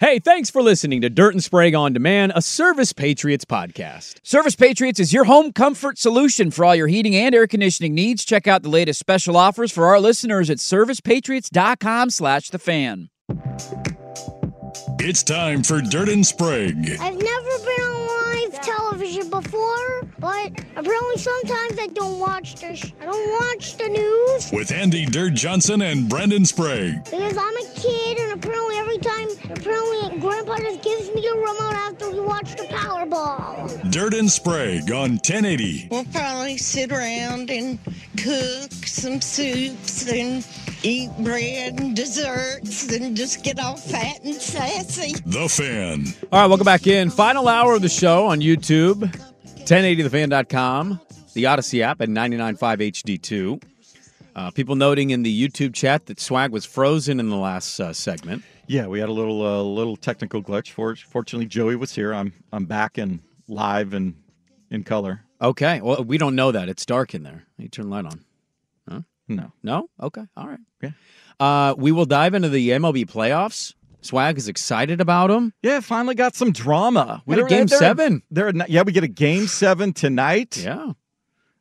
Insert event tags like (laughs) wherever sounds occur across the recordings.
Hey, thanks for listening to Dirt and Sprague on Demand, a Service Patriots podcast. Service Patriots is your home comfort solution for all your heating and air conditioning needs. Check out the latest special offers for our listeners at servicepatriots.com slash the fan. It's time for Dirt and Sprague. I've never been on live television before, but apparently sometimes I don't watch the sh- I don't watch the news With Andy Dirt Johnson and Brendan Sprague. because I'm a kid, and apparently every time apparently Grandpa just gives me the remote after we watch the Powerball. Dirt and Sprague on 1080. We'll probably sit around and cook some soups and eat bread and desserts and just get all fat and sassy. The Fan. All right, welcome back in. Final hour of the show on YouTube, 1080thefan.com, the Odyssey app, and 99.5 HD2. Uh, people noting in the YouTube chat that Swag was frozen in the last uh, segment. Yeah, we had a little uh, little technical glitch. For, fortunately, Joey was here. I'm I'm back and live and in color. Okay, well, we don't know that. It's dark in there. You turn the light on. No, No? Okay, all right. Yeah. Uh, we will dive into the MLB playoffs. Swag is excited about them. yeah, finally got some drama. We had a They're- game they're- seven. They're, yeah, we get a game seven tonight. Yeah.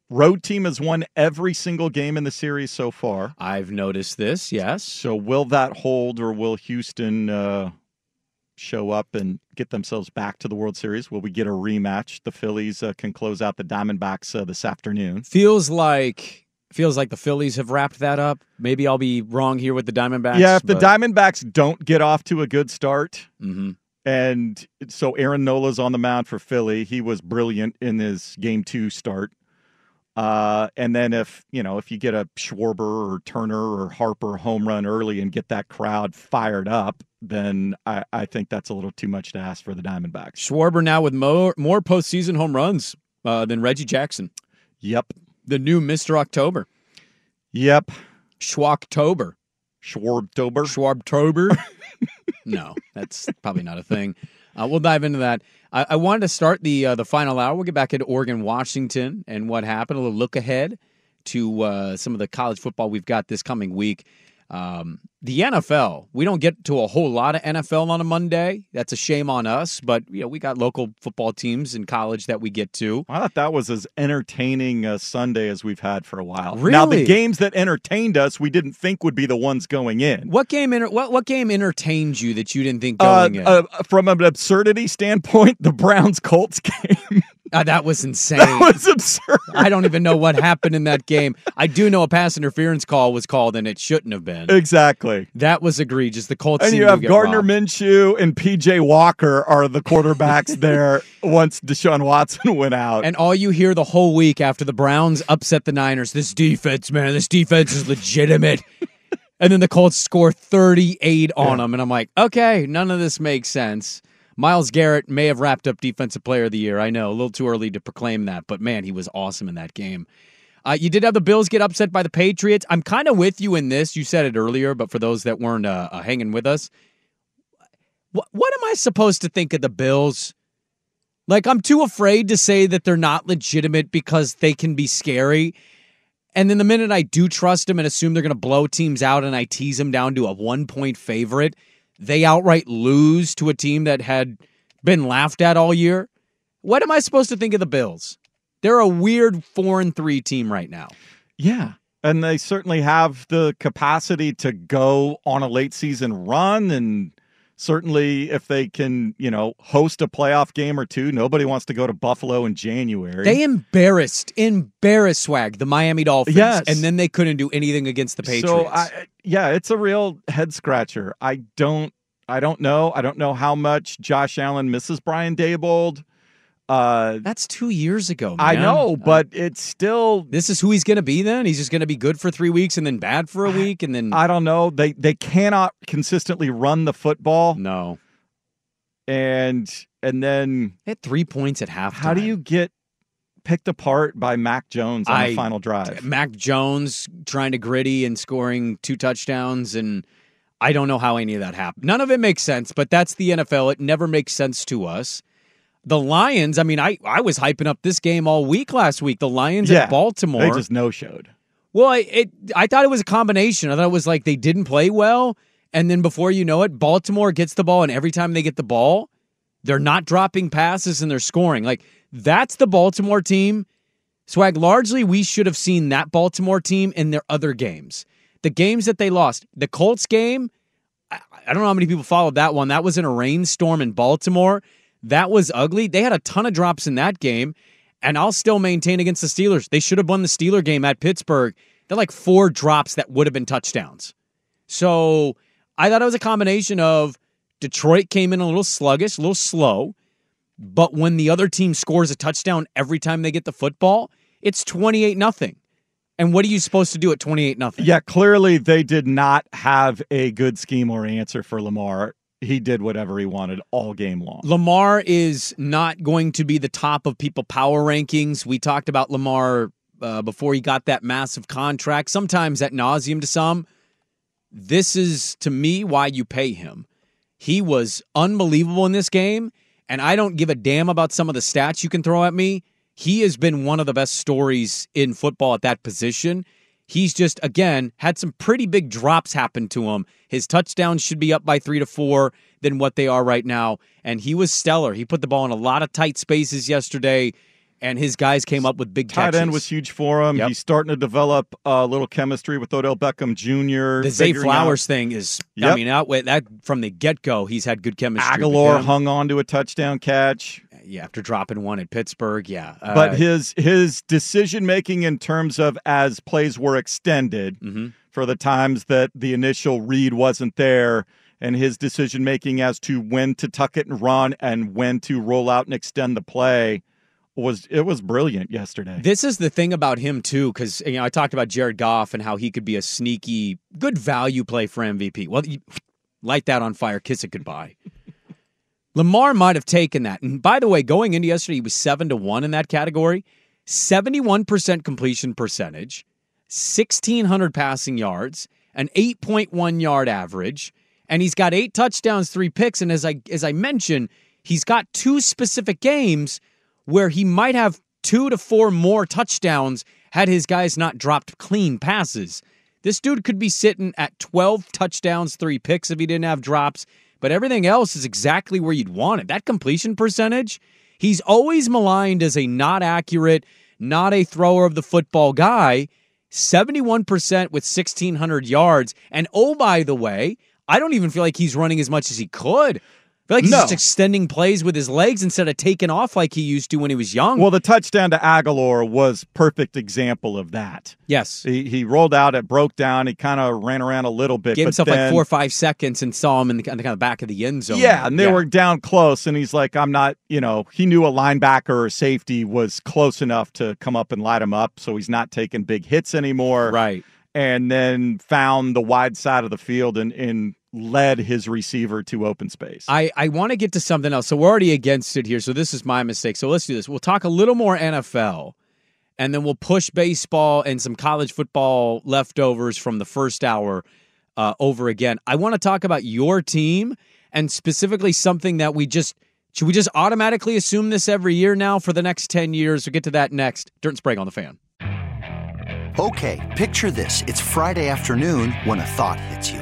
Road team has won every single game in the series so far. I've noticed this, yes. So will that hold, or will Houston uh, show up and get themselves back to the World Series? Will we get a rematch? The Phillies uh, can close out the Diamondbacks uh, this afternoon. Feels like feels like the Phillies have wrapped that up. Maybe I'll be wrong here with the Diamondbacks. yeah, if the but- Diamondbacks don't get off to a good start, Mhm. and so Aaron Nola's on the mound for Philly. He was brilliant in his game two start. Uh, and then if you know if you get a Schwarber or Turner or Harper home run early and get that crowd fired up, then I, I think that's a little too much to ask for the Diamondbacks. Schwarber now with more more postseason home runs uh, than Reggie Jackson, Yep, the new Mister October, yep. Schwoktober, Schwarbtober. Schwabtober. (laughs) no, that's probably not a thing. Uh, we'll dive into that. I, I wanted to start the uh, the final hour. We'll get back into Oregon, Washington, and what happened. A little look ahead to uh, some of the college football we've got this coming week. Um, the NFL, we don't get to a whole lot of NFL on a Monday. That's a shame on us, but you know we got local football teams in college that we get to. I thought that was as entertaining a Sunday as we've had for a while. Really? Now the games that entertained us, we didn't think would be the ones going in. What game? Enter- what what game entertained you that you didn't think Uh, going in? uh, from an absurdity standpoint, the Browns Colts (laughs) game Ah, that was insane. that was absurd. I don't even know what happened in that game. I do know a pass interference call was called and it shouldn't have been. Exactly. That was egregious. The Colts And you have Gardner robbed. Minshew and PJ Walker are the quarterbacks (laughs) there once Deshaun Watson (laughs) went out. And all you hear the whole week after the Browns upset the Niners, this defense, man, this defense is legitimate. (laughs) and then the Colts score 38 on them. And I'm like, okay, none of this makes sense. Myles Garrett may have wrapped up Defensive Player of the Year. I know, a little too early to proclaim that, but man, he was awesome in that game. Uh, you did have the Bills get upset by the Patriots. I'm kind of with you in this. You said it earlier, but for those that weren't uh, uh, hanging with us, what, what am I supposed to think of the Bills? Like, I'm too afraid to say that they're not legitimate because they can be scary. And then the minute I do trust them and assume they're going to blow teams out and I tease them down to a one point favorite, they outright lose to a team that had been laughed at all year. What am I supposed to think of the Bills? They're a weird four and three team right now. yeah. And they certainly have the capacity to go on a late season run and Certainly, if they can, you know, host a playoff game or two, nobody wants to go to Buffalo in January. They embarrassed, embarrassed swag the Miami Dolphins, Yes. and then they couldn't do anything against the Patriots. So I, yeah, it's a real head scratcher. I don't, I don't know. I don't know how much Josh Allen misses Brian Daboll. Uh, That's two years ago. I man. know, Uh, but it's still. this is who he's going to be. Then he's just going to be good for three weeks and then bad for a week, and then I don't know. They they cannot consistently run the football, no. and and then at three points at halftime. how do you get picked apart by Mac Jones on I- the final drive? Mac Jones trying to gritty and scoring two touchdowns, and I don't know how any of that happened. None of it makes sense, but that's the NFL. It never makes sense to us. The Lions, I mean, I, I was hyping up this game all week last week. The Lions Yeah, at Baltimore. They just no showed. Well, it, it I thought it was a combination. I thought it was like they didn't play well, and then before you know it, Baltimore gets the ball, and every time they get the ball, they're not dropping passes and they're scoring. Like that's the Baltimore team. Swag. Largely, we should have seen that Baltimore team in their other games. The games that they lost, the Colts game. I, I don't know how many people followed that one. That was in a rainstorm in Baltimore. That was ugly. They had a ton of drops in that game. And I'll still maintain against the Steelers. They should have won the Steeler game at Pittsburgh. They're like four drops that would have been touchdowns. So I thought it was a combination of Detroit came in a little sluggish, a little slow. But when the other team scores a touchdown every time they get the football, it's 28 nothing. And what are you supposed to do at 28 nothing? Yeah, clearly they did not have a good scheme or answer for Lamar. He did whatever he wanted all game long. Lamar is not going to be the top of people power rankings. We talked about Lamar uh, before he got that massive contract, sometimes at nauseum to some. This is to me why you pay him. He was unbelievable in this game, and I don't give a damn about some of the stats you can throw at me. He has been one of the best stories in football at that position. He's just, again, had some pretty big drops happen to him. His touchdowns should be up by three to four than what they are right now. And he was stellar. He put the ball in a lot of tight spaces yesterday, and his guys came up with big Tight catches. end was huge for him. Yep. He's starting to develop a little chemistry with Odell Beckham Jr. The Zay Flowers thing is, I mean, out that from the get go, he's had good chemistry. Agholor hung on to a touchdown catch. Yeah, after dropping one at Pittsburgh, yeah. Uh, but his his decision making in terms of as plays were extended mhm. for the times that the initial read wasn't there and his decision making as to when to tuck it and run and when to roll out and extend the play was it was brilliant yesterday. This is the thing about him too, because you know I talked about Jared Goff and how he could be a sneaky, good value play for MVP. Well, you, light that on fire, kiss it goodbye. Lamar might have taken that. And by the way, going into yesterday, he was seven to one in that category, seventy-one percent completion percentage, sixteen hundred passing yards, an eight point one yard average, and he's got eight touchdowns, three picks. And as I as I mentioned, he's got two specific games where he might have two to four more touchdowns had his guys not dropped clean passes. This dude could be sitting at 12 touchdowns, three picks if he didn't have drops, but everything else is exactly where you'd want it. That completion percentage, he's always maligned as a not accurate, not a thrower of the football guy. 71% with 1,600 yards. And oh, by the way, I don't even feel like he's running as much as he could. I feel like he's No. just extending plays with his legs instead of taking off like he used to when he was young. well, the touchdown to Agholor was perfect example of that. yes. He he rolled out, it broke down, he kind of ran around a little bit, Gave but himself like four or five seconds and saw him in the, in the kind of back of the end zone. Yeah, and they were down close, and he's like, I'm not, you know, he knew a linebacker or safety was close enough to come up and light him up, so he's not taking big hits anymore. right. And then found the wide side of the field and, and led his receiver to open space. I, I want to get to something else. So we're already against it here. So this is my mistake. So let's do this. We'll talk a little more NFL, and then we'll push baseball and some college football leftovers from the first hour uh, over again. I want to talk about your team and specifically something that we just should we just automatically assume this every year now for the next ten years? We'll get to that next. Dirt and Sprague on the fan. Okay, picture this. It's Friday afternoon when a thought hits you.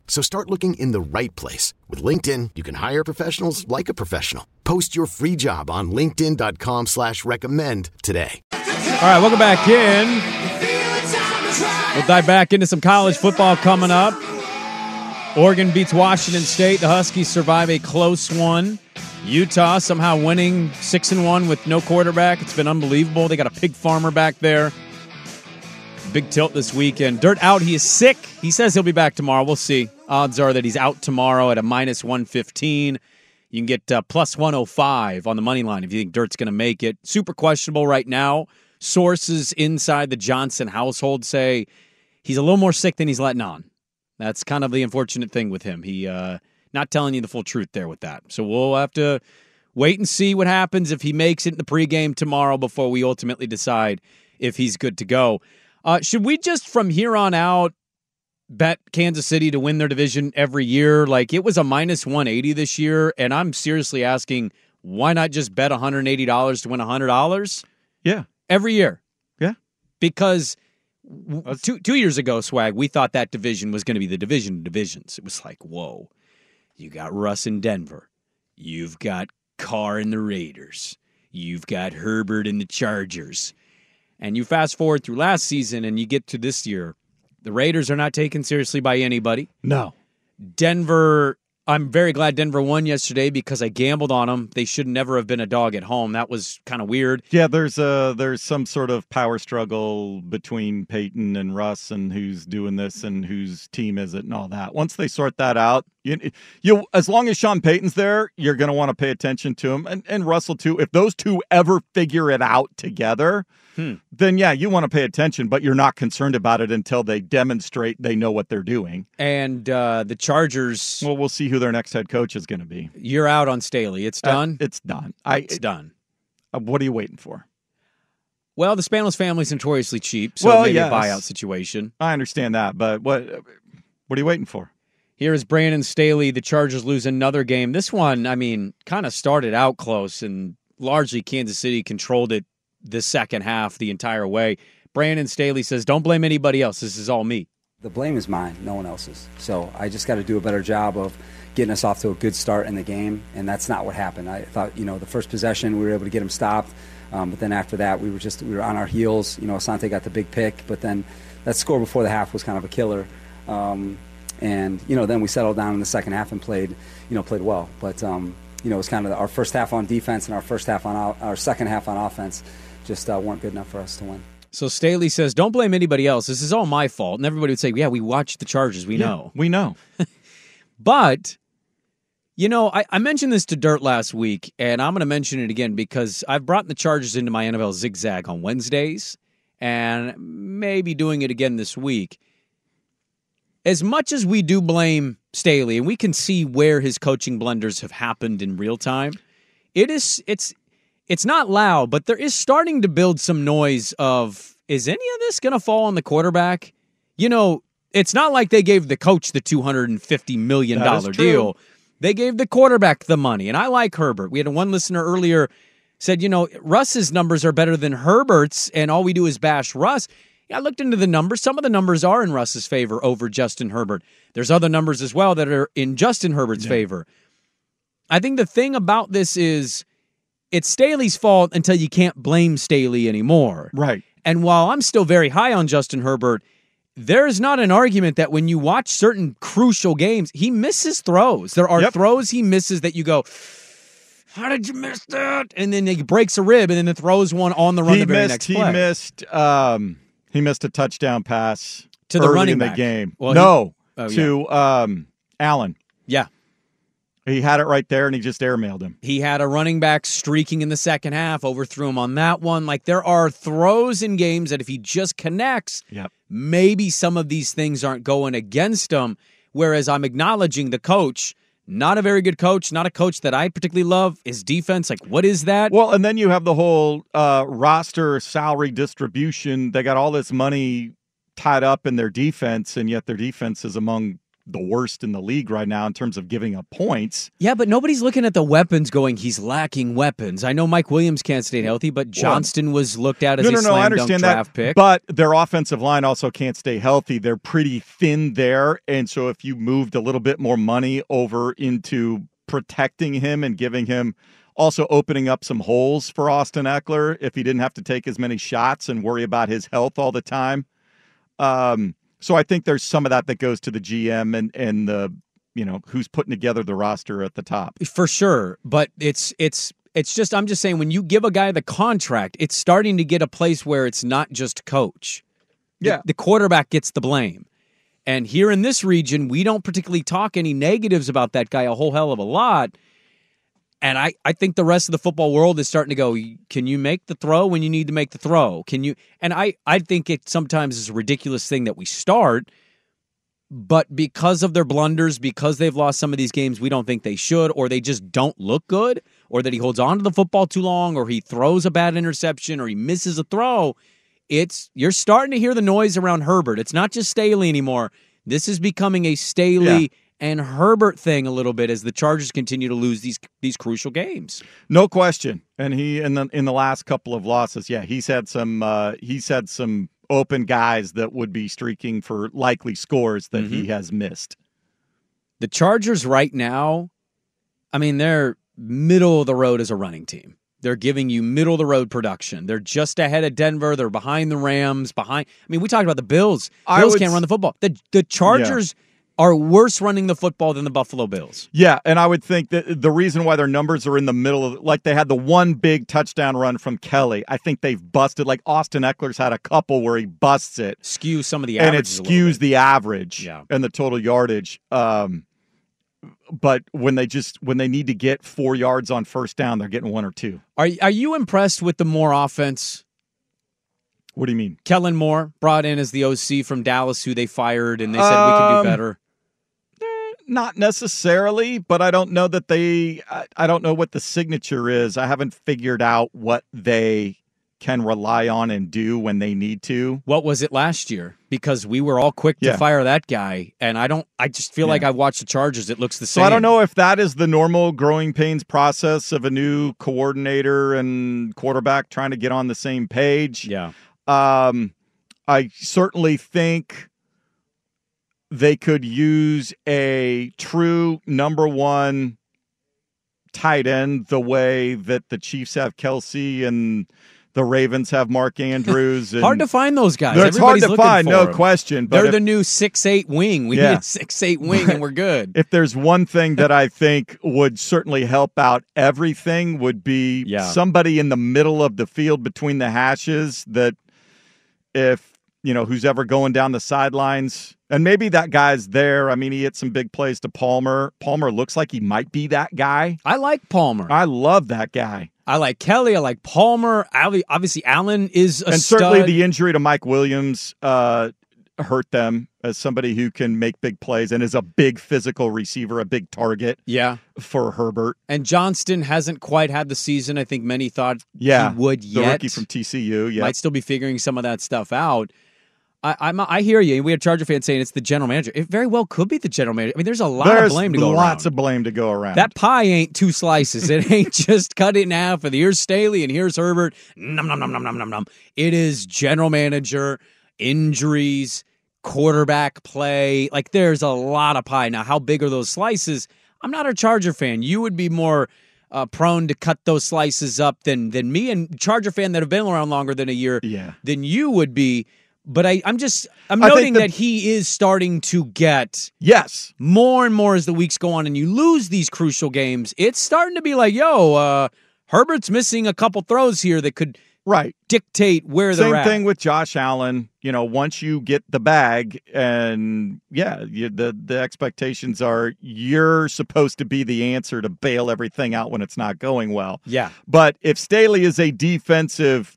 So start looking in the right place. With LinkedIn, you can hire professionals like a professional. Post your free job on linkedin.com slash recommend today. All right, welcome back in. We'll dive back into some college football coming up. Oregon beats Washington State. The Huskies survive a close one. Utah somehow winning six and one with no quarterback. It's been unbelievable. They got a pig farmer back there. Big tilt this weekend. Dirt out. He is sick. He says he'll be back tomorrow. We'll see. Odds are that he's out tomorrow at a minus 115. You can get uh, plus 105 on the money line if you think Dirt's going to make it. Super questionable right now. Sources inside the Johnson household say he's a little more sick than he's letting on. That's kind of the unfortunate thing with him. He uh, not telling you the full truth there with that. So we'll have to wait and see what happens if he makes it in the pregame tomorrow before we ultimately decide if he's good to go. Uh, should we just from here on out bet Kansas City to win their division every year? Like it was a minus 180 this year, and I'm seriously asking why not just bet $180 to win $100 Yeah. every year? Yeah. Because two two years ago, Swag, we thought that division was going to be the division of divisions. It was like, whoa, you got Russ in Denver, you've got Carr in the Raiders, you've got Herbert in the Chargers, and you fast forward through last season and you get to this year, the Raiders are not taken seriously by anybody. No. Denver, I'm very glad Denver won yesterday because I gambled on them. They should never have been a dog at home. That was kind of weird. Yeah, there's a there's some sort of power struggle between Payton and Russ and who's doing this and whose team is it and all that. Once they sort that out, you you as long as Sean Payton's there, you're going to want to pay attention to him and and Russell too. If those two ever figure it out together, Hmm. then yeah, you want to pay attention, but you're not concerned about it until they demonstrate they know what they're doing. And uh, the Chargers, Well, we'll see who their next head coach is going to be. you're out on Staley. It's Uh, done. it's done. I. it's done. uh, what are you waiting for? Well, the Spanos family's notoriously cheap, so Well, maybe yes. a buyout situation. I understand that, but what what are you waiting for? Here is Brandon Staley. The Chargers lose another game. This one, I mean, kind of started out close, and largely Kansas City controlled it the second half the entire way. Brandon Staley says, "Don't blame anybody else. This is all me." The blame is mine, no one else's. So I just got to do a better job of getting us off to a good start in the game, and that's not what happened. I thought, you know, the first possession we were able to get him stopped, um, but then after that we were just we were on our heels. You know, Asante got the big pick, but then that score before the half was kind of a killer. Um, and you know, then we settled down in the second half and played, you know, played well. But um, you know, it was kind of our first half on defense and our first half on o- our second half on offense just uh, weren't good enough for us to win. So Staley says, "Don't blame anybody else. This is all my fault." And everybody would say, "Yeah, we watched the Chargers. We Yeah, know." we know. (laughs) But, you know, I, I mentioned this to Dirt last week, and I'm going to mention it again because I've brought the Chargers into my NFL zigzag on Wednesdays and maybe doing it again this week. As much as we do blame Staley, and we can see where his coaching blunders have happened in real time, it is it's it's not loud, but there is starting to build some noise of is any of this going to fall on the quarterback? You know, it's not like they gave the coach the two hundred and fifty million dollar deal. They gave the quarterback the money, and I like Herbert. We had one listener earlier said, you know, Russ's numbers are better than Herbert's, and all we do is bash Russ. Yeah, I looked into the numbers. Some of the numbers are in Russ's favor over Justin Herbert. There's other numbers as well that are in Justin Herbert's favor. I think the thing about this is it's Staley's fault until you can't blame Staley anymore. Right. And while I'm still very high on Justin Herbert, there is not an argument that when you watch certain crucial games, he misses throws. There are Yep. throws he misses that you go, "How did you miss that?" And then he breaks a rib, and then he throws one on the run he the very missed. next He play. missed. Um, he missed a touchdown pass To the early running in the back. game. Well, he- no, Oh, yeah. to um, Allen. Yeah. He had it right there, and he just airmailed him. He had a running back streaking in the second half, overthrew him on that one. Like there are throws in games that if he just connects, Yep. maybe some of these things aren't going against him. Whereas I'm acknowledging the coach, not a very good coach, not a coach that I particularly love. His defense, like what is that? Well, and then you have the whole uh, roster salary distribution. They got all this money tied up in their defense, and yet their defense is among the worst in the league right now in terms of giving up points. Yeah, but nobody's looking at the weapons going, he's lacking weapons. I know Mike Williams can't stay healthy, but Johnston was looked at as no, a no, no. slam I dunk understand draft that, pick. but their offensive line also can't stay healthy. They're pretty thin there, and so if you moved a little bit more money over into protecting him and giving him also opening up some holes for Austin Ekeler, if he didn't have to take as many shots and worry about his health all the time. Um, so I think there's some of that that goes to the GM and and the you know who's putting together the roster at the top. for sure but it's it's it's just i'm just saying when you give a guy the contract it's starting to get a place where it's not just coach The- Yeah. the, quarterback gets the blame and here in this region we don't particularly talk any negatives about that guy a whole hell of a lot and I, I think the rest of the football world is starting to go can you make the throw when you need to make the throw can you and i i think it sometimes is a ridiculous thing that we start but because of their blunders, because they've lost some of these games we don't think they should, or they just don't look good, or that he holds on to the football too long, or he throws a bad interception, or he misses a throw, it's you're starting to hear the noise around Herbert. It's not just Staley anymore. This is becoming a Staley Yeah. And Herbert thing a little bit as the Chargers continue to lose these these crucial games. No question. And he in the in the last couple of losses, yeah, he's had some uh he's had some open guys that would be streaking for likely scores that he has missed. The Chargers right now, I mean, they're middle of the road as a running team. They're giving you middle of the road production. They're just ahead of Denver. They're behind the Rams. Behind. I mean, we talked about the Bills. Bills would can't run the football. The the Chargers are worse running the football than the Buffalo Bills. Yeah, and I would think that the reason why their numbers are in the middle of like they had the one big touchdown run from Kelley. I think they've busted like Austin Ekeler's had a couple where he busts it Skew some of the and it averages a little skews the average Yeah. and the total yardage. Um but when they just when they need to get 4 yards on first down, they're getting one or two. Are are you impressed with the Moore offense? What do you mean? Kellen Moore brought in as the OC from Dallas, who they fired, and they said we can Um, do better. Not necessarily, but I don't know that they. I, I don't know what the signature is. I haven't figured out what they can rely on and do when they need to. What was it last year? Because we were all quick to Yeah. fire that guy, and I don't. I just feel like Yeah. I watched the Chargers. It looks the So same. I don't know if that is the normal growing pains process of a new coordinator and quarterback trying to get on the same page. Yeah. Um, I certainly think they could use a true number one tight end the way that the Chiefs have Kelce and the Ravens have Mark (laughs) Andrews. And Hard to find those guys. It's hard to find, no no 'em. question. But They're if- the new six eight wing. We Yeah. need a six eight wing, and we're good. (laughs) if there's one thing that I think would certainly help out everything would be Yeah. somebody in the middle of the field between the hashes that if you know who's ever going down the sidelines and maybe that guy's there. I mean, he hit some big plays to Palmer. Palmer looks like he might be that guy. I like Palmer. I love that guy. I like Kelley. I like Palmer. Obviously, Allen is a and stud. certainly the injury to Mike Williams uh, hurt them as somebody who can make big plays and is a big physical receiver, a big target yeah. for Herbert. And Johnston hasn't quite had the season I think many thought Yeah, he would the yet. rookie from TCU. Yeah, Might still be figuring some of that stuff out. I, I'm, I hear you. We had Charger fans saying it's the general manager. It very well could be the general manager. I mean, there's a lot There's of blame to go lots around. of blame to go around. That pie ain't two slices. It ain't (laughs) just cut it in half. And here's Staley and here's Herbert. Num num num num num num num. It is general manager, injuries, quarterback play. Like there's a lot of pie. Now, how big are those slices? I'm not a Charger fan. You would be more uh, prone to cut those slices up than than me and Charger fan that have been around longer than a year Yeah. than you would be. But I, I'm just I'm I noting the- that he is starting to get Yes. more and more as the weeks go on, and you lose these crucial games. It's starting to be like, yo, uh, Herbert's missing a couple throws here that could Right. dictate where Same they're at. Same thing with Josh Allen. You know, once you get the bag, and yeah, you, the the expectations are you're supposed to be the answer to bail everything out when it's not going well. Yeah. But if Staley is a defensive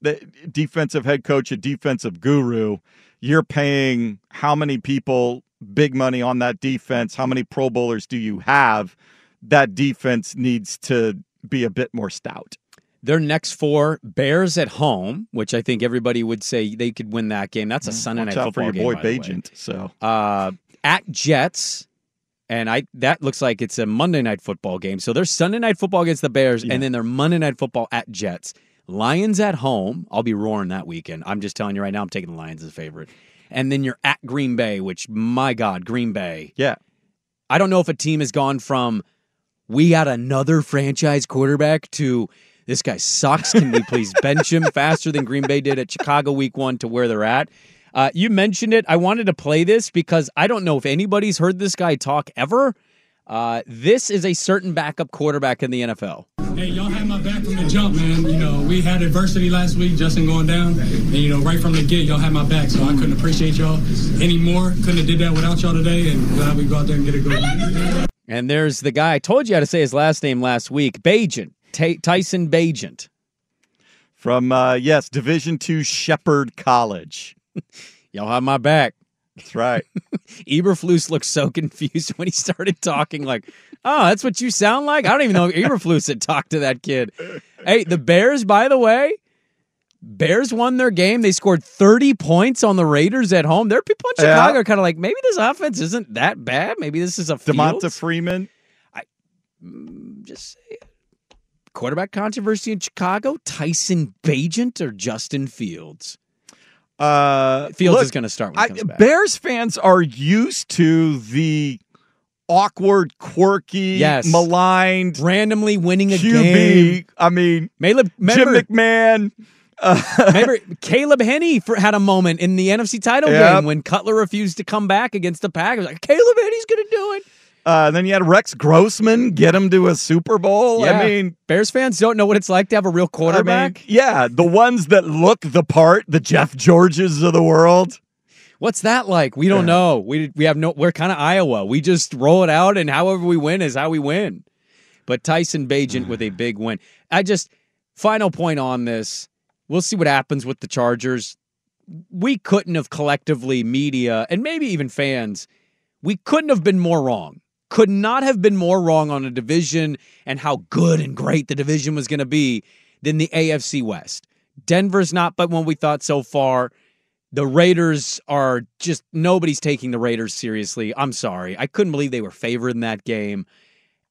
defensive head coach, a defensive guru, you're paying how many people big money on that defense? How many Pro Bowlers do you have? That defense needs to be a bit more stout. Their next four Bears at home, which I think everybody would say they could win that game. That's a Sunday Mm, Watch night out for football your game. boy by the way. Bagent. So Uh, at Jets, and I that looks like it's a Monday night football game. So there's Sunday night football against the Bears, Yeah. and then their Monday night football at Jets. Lions at home. I'll be roaring that weekend. I'm just telling you right now. I'm taking the Lions as a favorite. And then you're at Green Bay, which my God, Green Bay. yeah, I don't know if a team has gone from we got another franchise quarterback to this guy sucks. Can we please bench him faster than Green Bay did at Chicago week one to where they're at? Uh, you mentioned it. I wanted to play this because I don't know if anybody's heard this guy talk ever. Uh, this is a certain backup quarterback in the NFL. Hey, y'all had my back from the jump, man. You know, we had adversity last week, Justin going down, and you know, right from the get, y'all had my back. So I couldn't appreciate y'all anymore. Couldn't have did that without y'all today, and glad we go out there and get it going. And there's the guy I told you how to say his last name last week, Bagent, Ta Tyson Bagent. from uh, yes, Division Two Shepherd College. (laughs) Y'all have my back. That's right. (laughs) Eberflus looked so confused when he started talking. Like, oh, that's what you sound like. I don't even know if Eberflus had talked to that kid. Hey, the Bears, by the way, Bears won their game. They scored 30 points on the Raiders at home. There are people in Yeah. Chicago kind of like, maybe this offense isn't that bad. Maybe this is a Demonta Fields. Freeman. Just say it. Quarterback controversy in Chicago. Tyson Bagent or Justin Fields. Uh, Fields look, is going to start I. Bears fans are used to the awkward, quirky, Yes. maligned Randomly winning a QB. game. I mean, remember, Jim McMahon. Uh, (laughs) Remember, Caleb Hanie for, had a moment in the NFC title Yep. game when Cutler refused to come back against the Packers. Like Caleb Hanie's going to do it. Uh, then you had Rex Grossman get him to a Super Bowl. Yeah. I mean, Bears fans don't know what it's like to have a real I quarterback. mean, yeah, the ones that look the part, the Jeff Georges of the world. What's that like? We don't know. We we have no. We're kind of Iowa. We just roll it out, and however we win is how we win. But Tyson Bagent with a (sighs) big win. I just final point on this. We'll see what happens with the Chargers. We couldn't have collectively media and maybe even fans. We couldn't have been more wrong. Could not have been more wrong on a division and how good and great the division was going to be than the AFC West. Denver's not but when we thought so far. The Raiders are just nobody's taking the Raiders seriously. I'm sorry. I couldn't believe they were favored in that game.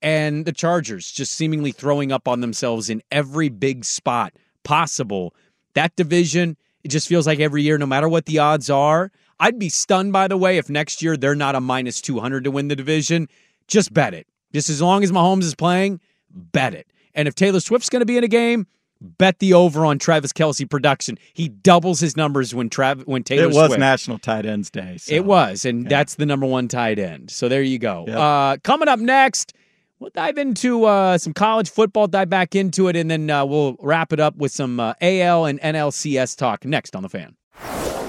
And the Chargers just seemingly throwing up on themselves in every big spot possible. That division, it just feels like every year, no matter what the odds are. I'd be stunned, by the way, if next year they're not a minus 200 to win the division. Just bet it. Just as long as Mahomes is playing, bet it. And if Taylor Swift's going to be in a game, bet the over on Travis Kelce production. He doubles his numbers when Trav- when Taylor it was Swift. National Tight Ends Day. so- It was, and that's the number one tight end. So there you go. Yep. Uh, coming up next, we'll dive into uh, some college football, dive back into it, and then uh, we'll wrap it up with some uh, AL and NLCS talk next on the fan.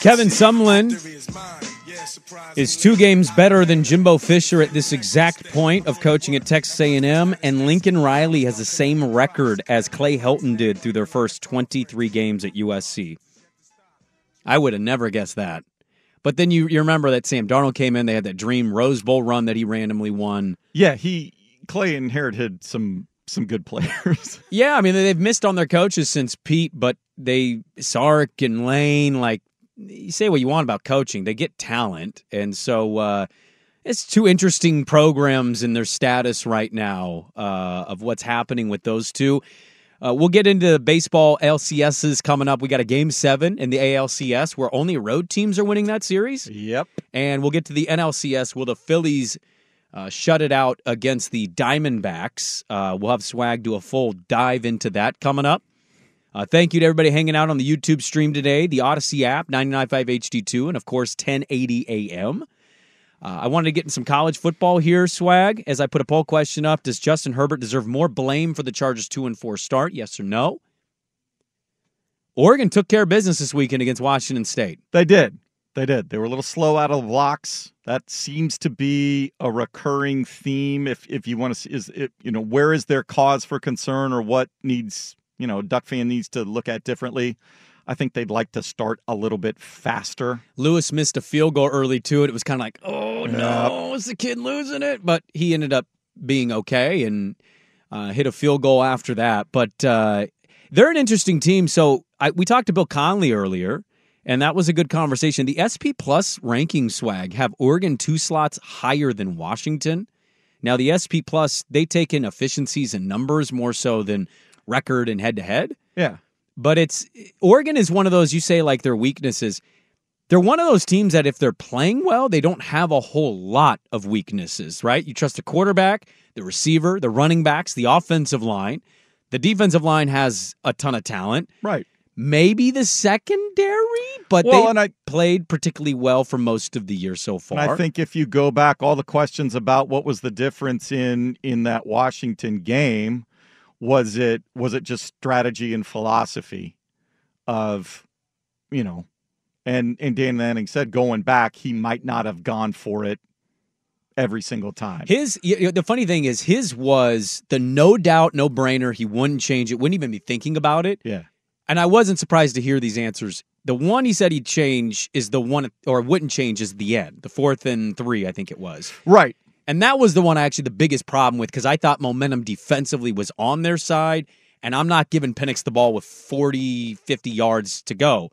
Kevin Sumlin is two games better than Jimbo Fisher at this exact point of coaching at Texas A&M, and Lincoln Riley has the same record as Clay Helton did through their first 23 games at USC. I would have never guessed that. But then you, you remember that Sam Darnold came in, they had that dream Rose Bowl run that he randomly won. Yeah, he Clay inherited some some good players. (laughs) Yeah, I mean they've missed on their coaches since Pete, but they Sark and Lane, like you say what you want about coaching, they get talent, and so uh, it's two interesting programs in their status right now uh, of what's happening with those two. Uh, we'll get into baseball LCSs coming up. We got a game seven in the ALCS where only road teams are winning that series. Yep. And we'll get to the NLCS where the Phillies uh, shut it out against the Diamondbacks. Uh, we'll have Swag do a full dive into that coming up. Uh, thank you to everybody hanging out on the YouTube stream today, the Odyssey app, 99.5 HD2, and of course 1080 AM. Uh, I wanted to get in some college football here, Swag, as I put a poll question up. Does Justin Herbert deserve more blame for the Chargers 2 and 4 start? Yes or no? Oregon took care of business this weekend against Washington State. They did. They did. They were a little slow out of the blocks. That seems to be a recurring theme. If if you want to see, is it you know where is there cause for concern or what needs you know Duck fan needs to look at differently? I think they'd like to start a little bit faster. Lewis missed a field goal early to it. It was kind of like, oh no, is the kid losing it? But he ended up being okay and uh, hit a field goal after that. But uh, they're an interesting team. So I, we talked to Bill Connelly earlier, and that was a good conversation. The SP Plus ranking swag have Oregon two slots higher than Washington. Now the SP Plus they take in efficiencies and numbers more so than record and head to head. Yeah. But it's Oregon is one of those you say like their weaknesses. They're one of those teams that if they're playing well, they don't have a whole lot of weaknesses, right? You trust the quarterback, the receiver, the running backs, the offensive line. The defensive line has a ton of talent. Right. Maybe the secondary, but Well, they and I- played particularly well for most of the year so far. And I think if you go back, all the questions about what was the difference in in that Washington game, was it was it just strategy and philosophy of, you know, and and Dan Lanning said going back, he might not have gone for it every single time. His you know, the funny thing is his was the no doubt no brainer. He wouldn't change it. Wouldn't even be thinking about it. Yeah. And I wasn't surprised to hear these answers. The one he said he'd change is the one, or wouldn't change is the end, the fourth and three, I think it was. Right. And that was the one actually the biggest problem with because I thought momentum defensively was on their side, and I'm not giving Penix the ball with 40, 50 yards to go.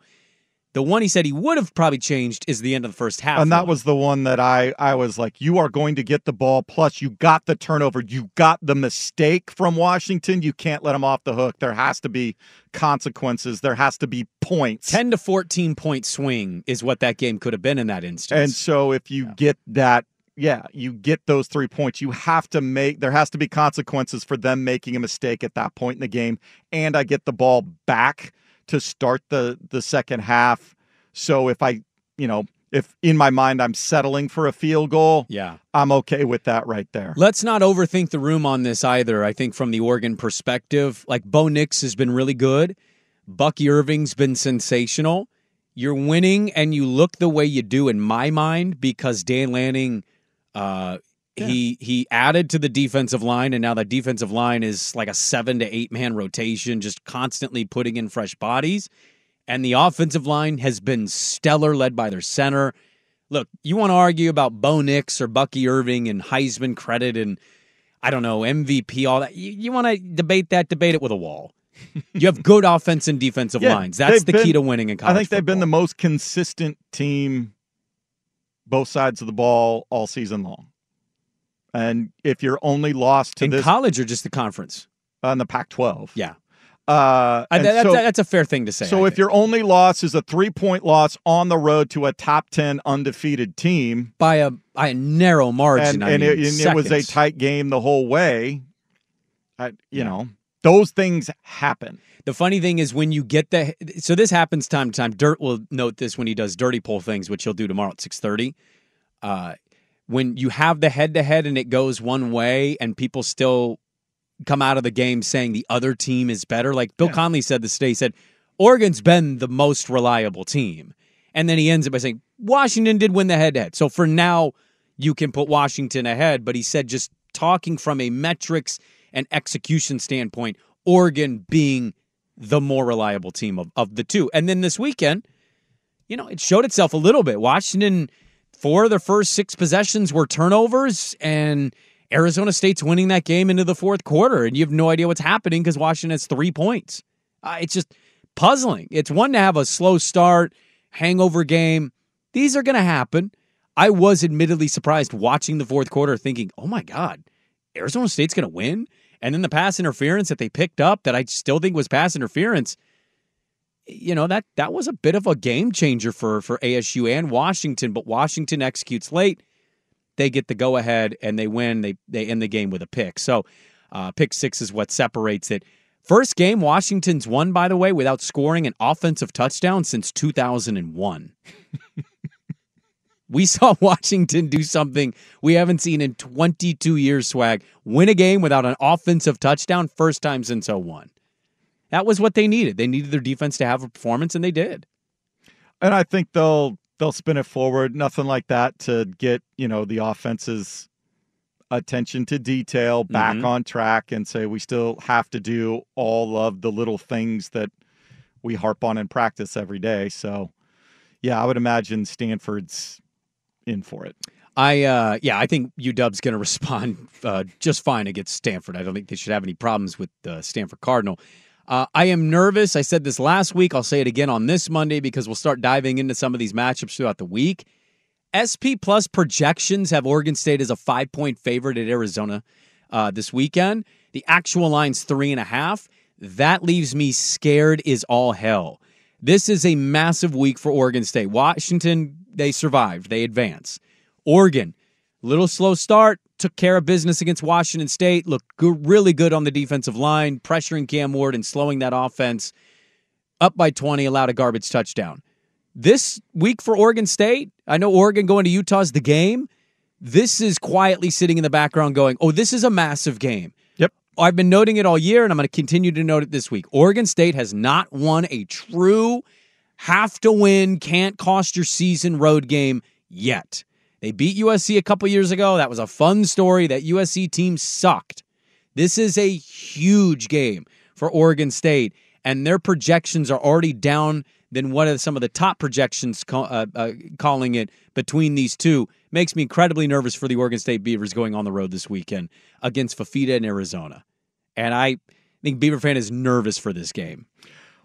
The one he said he would have probably changed is the end of the first half. and that was the one that I I was like, you are going to get the ball. Plus, you got the turnover. You got the mistake from Washington. You can't let them off the hook. There has to be consequences. There has to be points. 10 to 14 point swing is what that game could have been in that instance. And so if you get that, yeah, you get those three points. You have to make there has to be consequences for them making a mistake at that point in the game. And I get the ball back to start the the second half. So if I, you know, if in my mind I'm settling for a field goal, yeah. I'm okay with that right there. Let's not overthink the room on this either. I think from the Oregon perspective, like Bo Nix has been really good. Bucky Irving's been sensational. You're winning and you look the way you do in my mind because Dan Lanning uh he he added to the defensive line and now the defensive line is like a 7 to 8 man rotation just constantly putting in fresh bodies and the offensive line has been stellar led by their center. Look, you want to argue about Bo Nix or Bucky Irving and Heisman credit and I don't know, MVP, all that. You, you want to debate that, debate it with a wall. (laughs) You have good offense and defensive Yeah, lines. That's the key to winning in college. I think they've been the most consistent team both sides of the ball all season long. And if you're only lost to in this college or just the conference. on the Pac-12, Yeah. uh, I, that's, so, that's a fair thing to say. so if your only loss is a three-point loss on the road to a top ten undefeated team, by a by a narrow margin, and, I and, it, and it was a tight game the whole way, I, you know, those things happen. The funny thing is when you get the so this happens time to time. Dirt will note this when he does dirty pull things, which he'll do tomorrow at six thirty. Uh, when you have the head to head and it goes one way, and people still come out of the game saying the other team is better. Like Bill Connelly said this today, he said Oregon's been the most reliable team, and then he ends it by saying Washington did win the head to head. So for now, you can put Washington ahead, but he said just talking from a metrics and execution standpoint, Oregon being the more reliable team of, of the two. And then this weekend, you know, it showed itself a little bit. Washington, four of their first six possessions were turnovers, and Arizona State's winning that game into the fourth quarter, and you have no idea what's happening because Washington has three points. Uh, it's just puzzling. It's one to have a slow start, hangover game. These are going to happen. I was admittedly surprised watching the fourth quarter, thinking, oh my God, Arizona State's going to win. And then the pass interference that they picked up that I still think was pass interference. You know, that that was a bit of a game changer for for ASU and Washington, but Washington executes late. They get the go ahead and they win. They they end the game with a pick. So uh, pick six is what separates it. First game Washington's won, by the way, without scoring an offensive touchdown since 2001. we saw (laughs) Washington do something we haven't seen in 22 years, swag. Win a game without an offensive touchdown, first time since 01. That was what they needed. They needed their defense to have a performance, and they did. And I think they'll they'll spin it forward. Nothing like that to get you know the offense's attention to detail back Mhm. on track and say we still have to do all of the little things that we harp on in practice every day. So, yeah, I would imagine Stanford's in for it. I uh yeah, I think UW's going (laughs) to respond uh, just fine against Stanford. I don't think they should have any problems with the Stanford Cardinal. Uh, I am nervous. I said this last week. I'll say it again on this Monday because we'll start diving into some of these matchups throughout the week. SP plus projections have Oregon State as a five point favorite at Arizona uh, this weekend. The actual line's three and a half. That leaves me scared is all hell. This is a massive week for Oregon State. Washington, they survived, they advance. Oregon, little slow start, took care of business against Washington State, looked good, really good on the defensive line, pressuring Cam Ward and slowing that offense. Up by 20, allowed a garbage touchdown. This week for Oregon State, I know Oregon going to Utah's the game. This is quietly sitting in the background going, oh, this is a massive game. Yep. I've been noting it all year, and I'm going to continue to note it this week. Oregon State has not won a true have to win, can't cost your season road game yet. They beat USC a couple years ago. That was a fun story. That USC team sucked. This is a huge game for Oregon State, and their projections are already down than what are some of the top projections call, uh, uh, calling it between these two. Makes me incredibly nervous for the Oregon State Beavers going on the road this weekend against Fifita in Arizona. And I think Beaver fan is nervous for this game.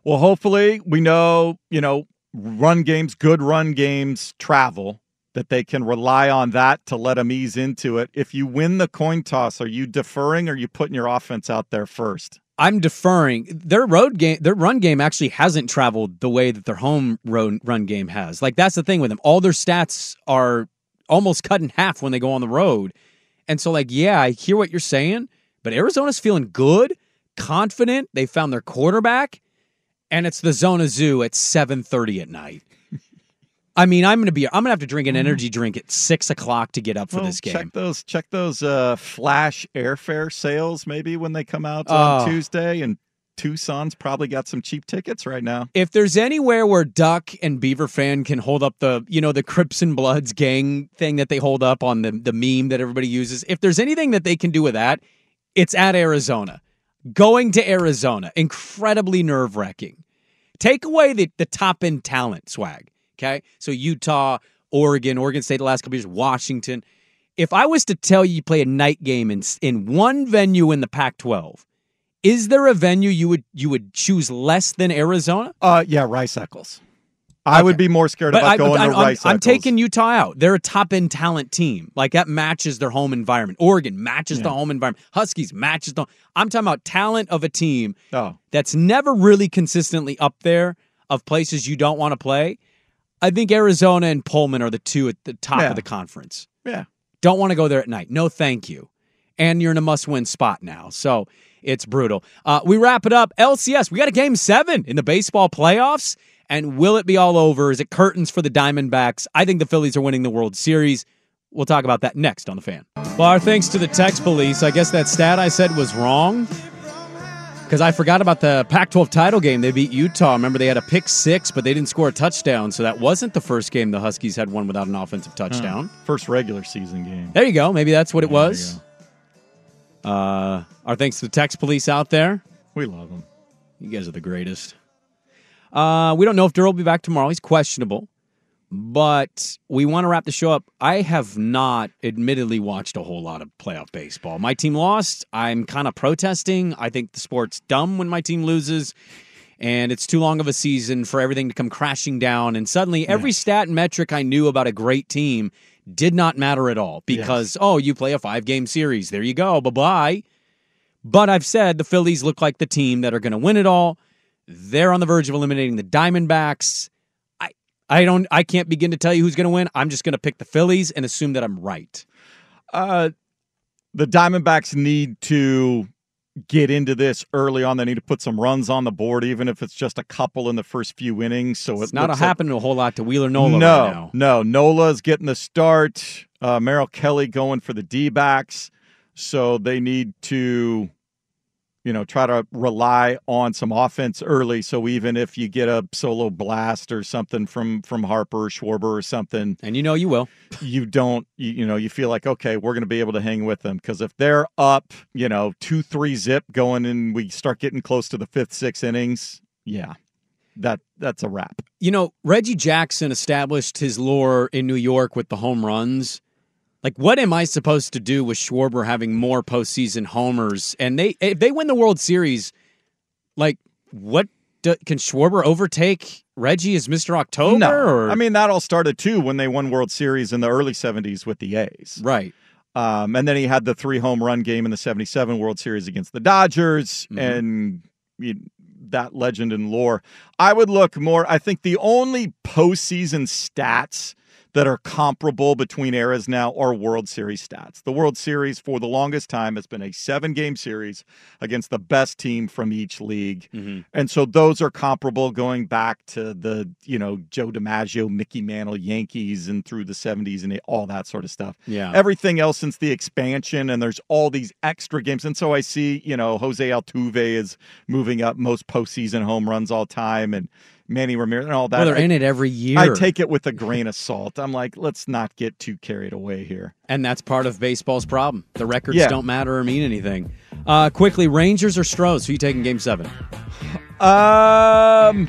Well, hopefully, we know, you know, run games, good run games travel, that they can rely on that to let them ease into it. If you win the coin toss, are you deferring or are you putting your offense out there first? I'm deferring. Their road game, their run game actually hasn't traveled the way that their home road run game has. Like that's the thing with them. All their stats are almost cut in half when they go on the road. And so, like, yeah, I hear what you're saying, but Arizona's feeling good, confident. They found their quarterback, and it's the Zona Zoo at 7:30 at night. I mean, I'm gonna be. I'm gonna have to drink an energy drink at six o'clock to get up for Well, this game. Check those check those uh, flash airfare sales maybe when they come out on Tuesday and Tucson's probably got some cheap tickets right now. if there's anywhere where Duck and Beaver fan can hold up the, you know, the Crips and Bloods gang thing that they hold up on the the meme that everybody uses, if there's anything that they can do with that, it's at Arizona. Going to Arizona, incredibly nerve wracking. Take away the, the top end talent swag. Okay. So Utah, Oregon, Oregon State the last couple years, Washington. If I was to tell you you play a night game in in one venue in the Pac-12, is there a venue you would you would choose less than Arizona? Uh yeah, Rice Eccles. I would be more scared about I, going I'm, to I'm- Rice I'm taking Utah out. They're a top end talent team. Like that matches their home environment. Oregon matches the home environment. Huskies matches the. I'm talking about talent of a team Oh. that's never really consistently up there of places you don't want to play. I think Arizona and Pullman are the two at the top Yeah. of the conference. Yeah. Don't want to go there at night. No, thank you. And you're in a must win spot now. So it's brutal. Uh, we wrap it up. LCS, we got a game seven in the baseball playoffs. And will it be all over? Is it curtains for the Diamondbacks? I think the Phillies are winning the World Series. We'll talk about that next on the fan. Well, our thanks to the text police. I guess that stat I said was wrong because I forgot about the Pac 12 title game. They beat Utah. Remember, they had a pick six, but they didn't score a touchdown. So that wasn't the first game the Huskies had won without an offensive touchdown. First regular season game. There you go. Maybe that's what it was. Uh, our thanks to the text police out there. We love them. You guys are the greatest. Uh, we don't know if Durrell will be back tomorrow. He's questionable. But we want to wrap the show up. I have not, admittedly, watched a whole lot of playoff baseball. My team lost. I'm kind of protesting. I think the sport's dumb when my team loses, and it's too long of a season for everything to come crashing down. And suddenly, every stat and metric I knew about a great team did not matter at all because, oh, you play a five game series. There you go. Bye bye. But I've said the Phillies look like the team that are going to win it all. They're on the verge of eliminating the Diamondbacks. I don't I can't begin to tell you who's going to win. I'm just going to pick the Phillies and assume that I'm right. Uh, the Diamondbacks need to get into this early on. They need to put some runs on the board, even if it's just a couple in the first few innings. So It's it not like- happening a whole lot to Wheeler Nola no, right now. no. Nola's getting the start. Uh, Merrill Kelly going for the D backs. So they need to, you know, try to rely on some offense early. So even if you get a solo blast or something from from Harper or Schwarber or something, and you know you will, you don't, you, you know, you feel like okay, we're going to be able to hang with them because if they're up, you know, two three zip going and we start getting close to the fifth sixth innings, yeah, that that's a wrap. You know, Reggie Jackson established his lore in New York with the home runs. Like, what am I supposed to do with Schwarber having more postseason homers? And they, if they win the World Series, like, what do, can Schwarber overtake Reggie as Mister October? No, or I mean that all started too when they won World Series in the early '70s with the A's, right? Um, and then he had the three home run game in the '77 World Series against the Dodgers, Mm-hmm. and you, that legend and lore. I would look more. I think the only postseason stats that are comparable between eras now are World Series stats. The World Series for the longest time has been a seven game series against the best team from each league. Mm-hmm. And so those are comparable going back to the, you know, Joe DiMaggio, Mickey Mantle Yankees and through the 70s and all that sort of stuff. Yeah. Everything else since the expansion and there's all these extra games. And so I see, you know, Jose Altuve is moving up most postseason home runs all time and Manny Ramirez and all that. Well, they're I- in it every year. I take it with a grain of salt. I'm like, let's not get too carried away here. And that's part of baseball's problem. The records Yeah. don't matter or mean anything. Uh, quickly, Rangers or Stros? Who you taking Game Seven? Um,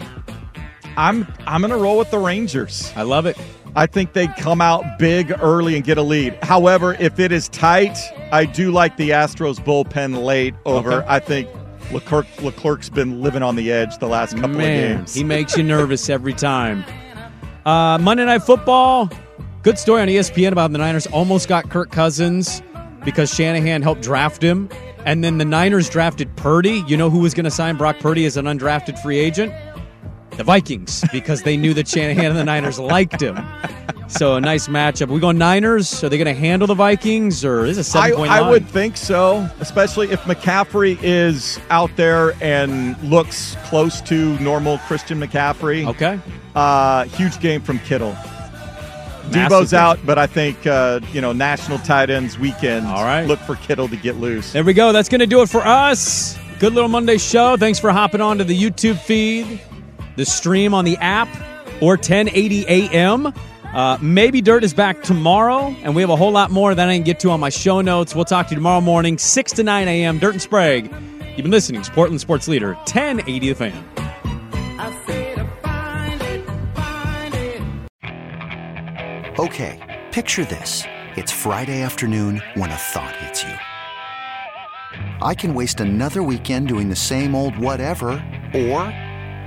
I'm I'm gonna roll with the Rangers. I love it. I think they come out big early and get a lead. However, if it is tight, I do like the Astros bullpen late over. Okay. I think Leclerc Leclerc's been living on the edge the last couple Man, of games. he makes you (laughs) nervous every time. Uh, Monday Night Football. Good story on ESPN about the Niners almost got Kirk Cousins because Shanahan helped draft him. And then the Niners drafted Purdy. You know who was going to sign Brock Purdy as an undrafted free agent? The Vikings, because they knew that Shanahan and the Niners liked him. So a nice matchup. We go Niners. Are they going to handle the Vikings, or is it a seven I, point I line? would think so, especially if McCaffrey is out there and looks close to normal Christian McCaffrey. Okay. Uh, huge game from Kittle. Massive Deebo's game. out, but I think uh, you know national tight ends weekend. All right. look for Kittle to get loose. There we go. That's going to do it for us. Good little Monday show. Thanks for hopping on to the YouTube feed, the stream on the app, or 1080 AM. Uh, maybe Dirt is back tomorrow, and we have a whole lot more that I can get to on my show notes. We'll talk to you tomorrow morning, 6 to 9 a.m. Dirt and Sprague. You've been listening to Portland Sports Leader, 1080 The Fan. Okay, picture this. It's Friday afternoon when a thought hits you. I can waste another weekend doing the same old whatever, or